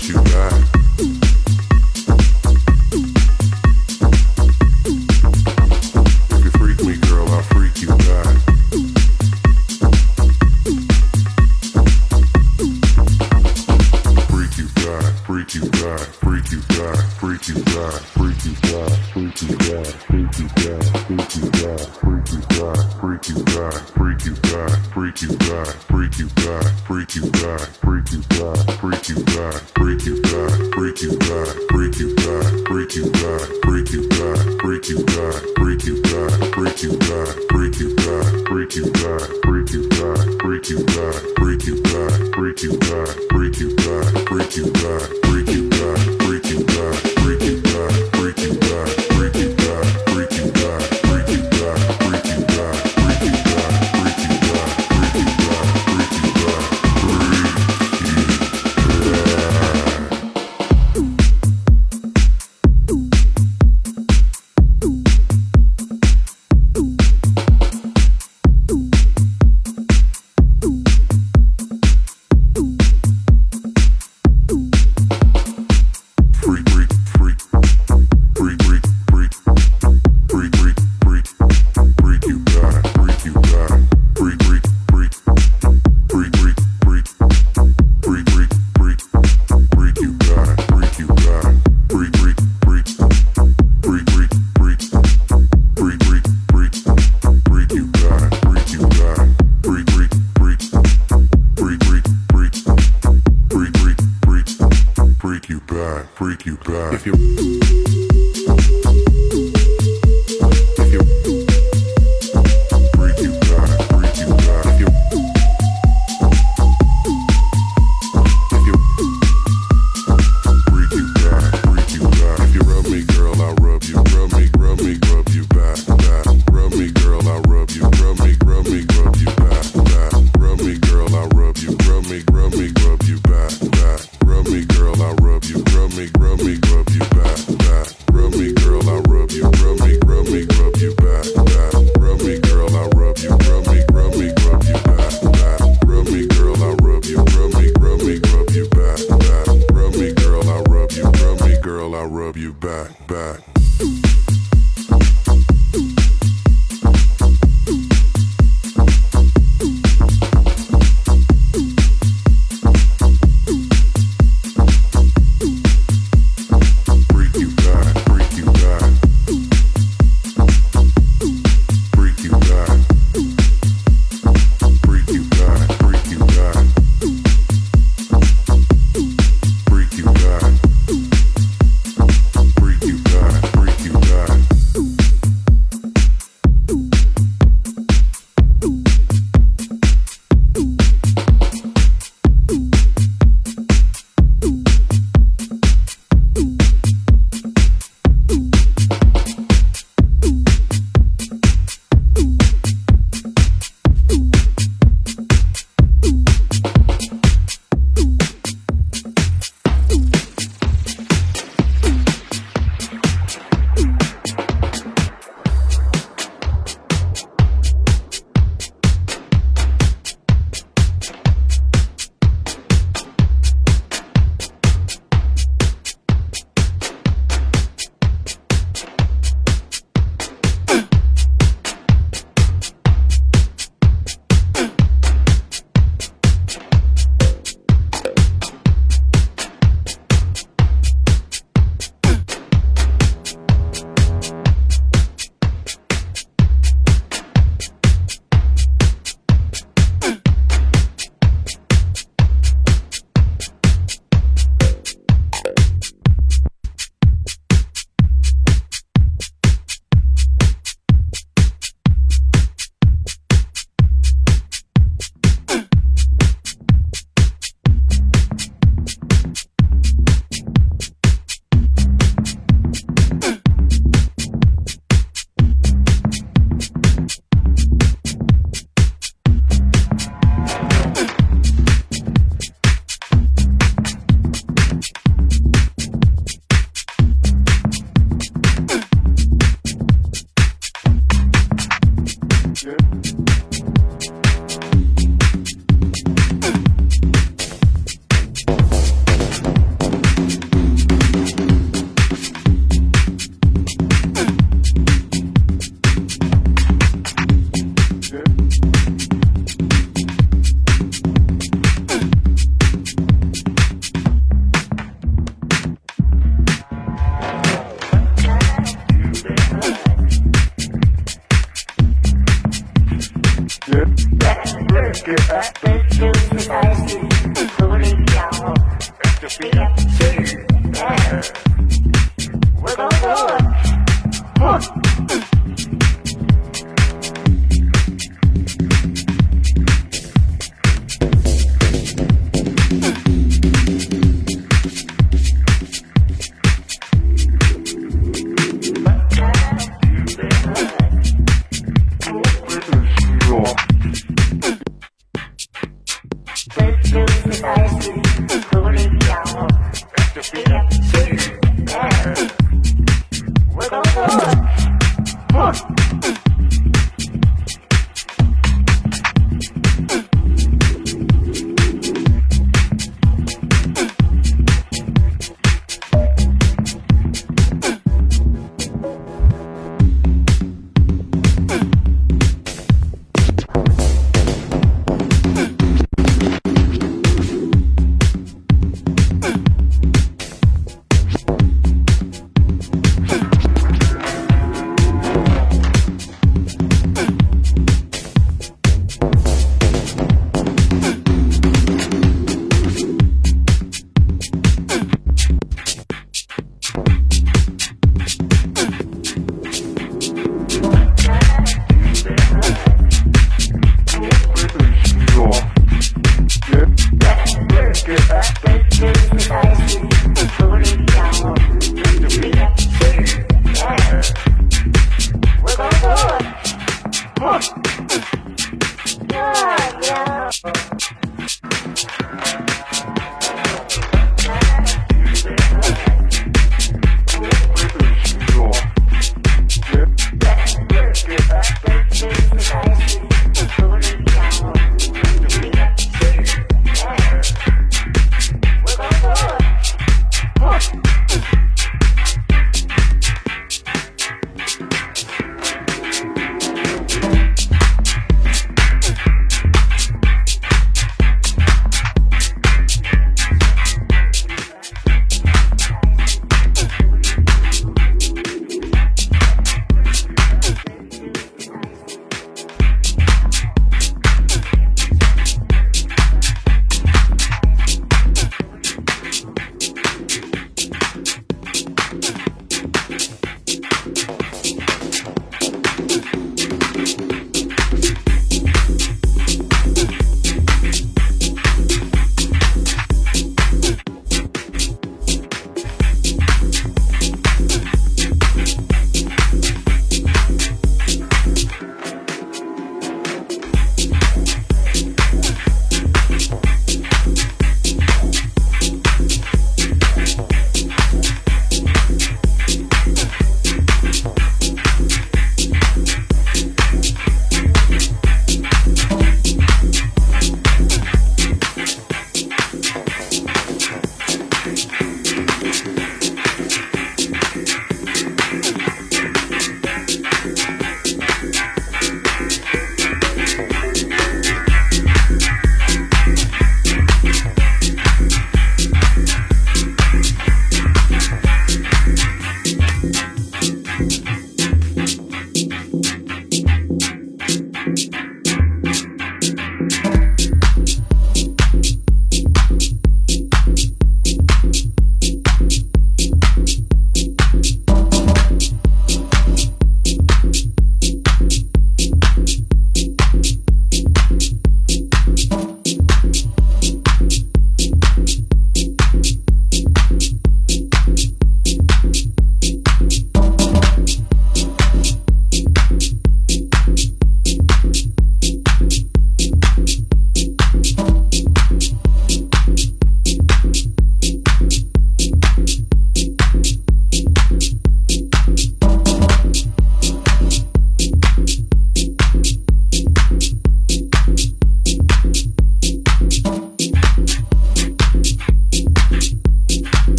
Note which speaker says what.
Speaker 1: you
Speaker 2: got.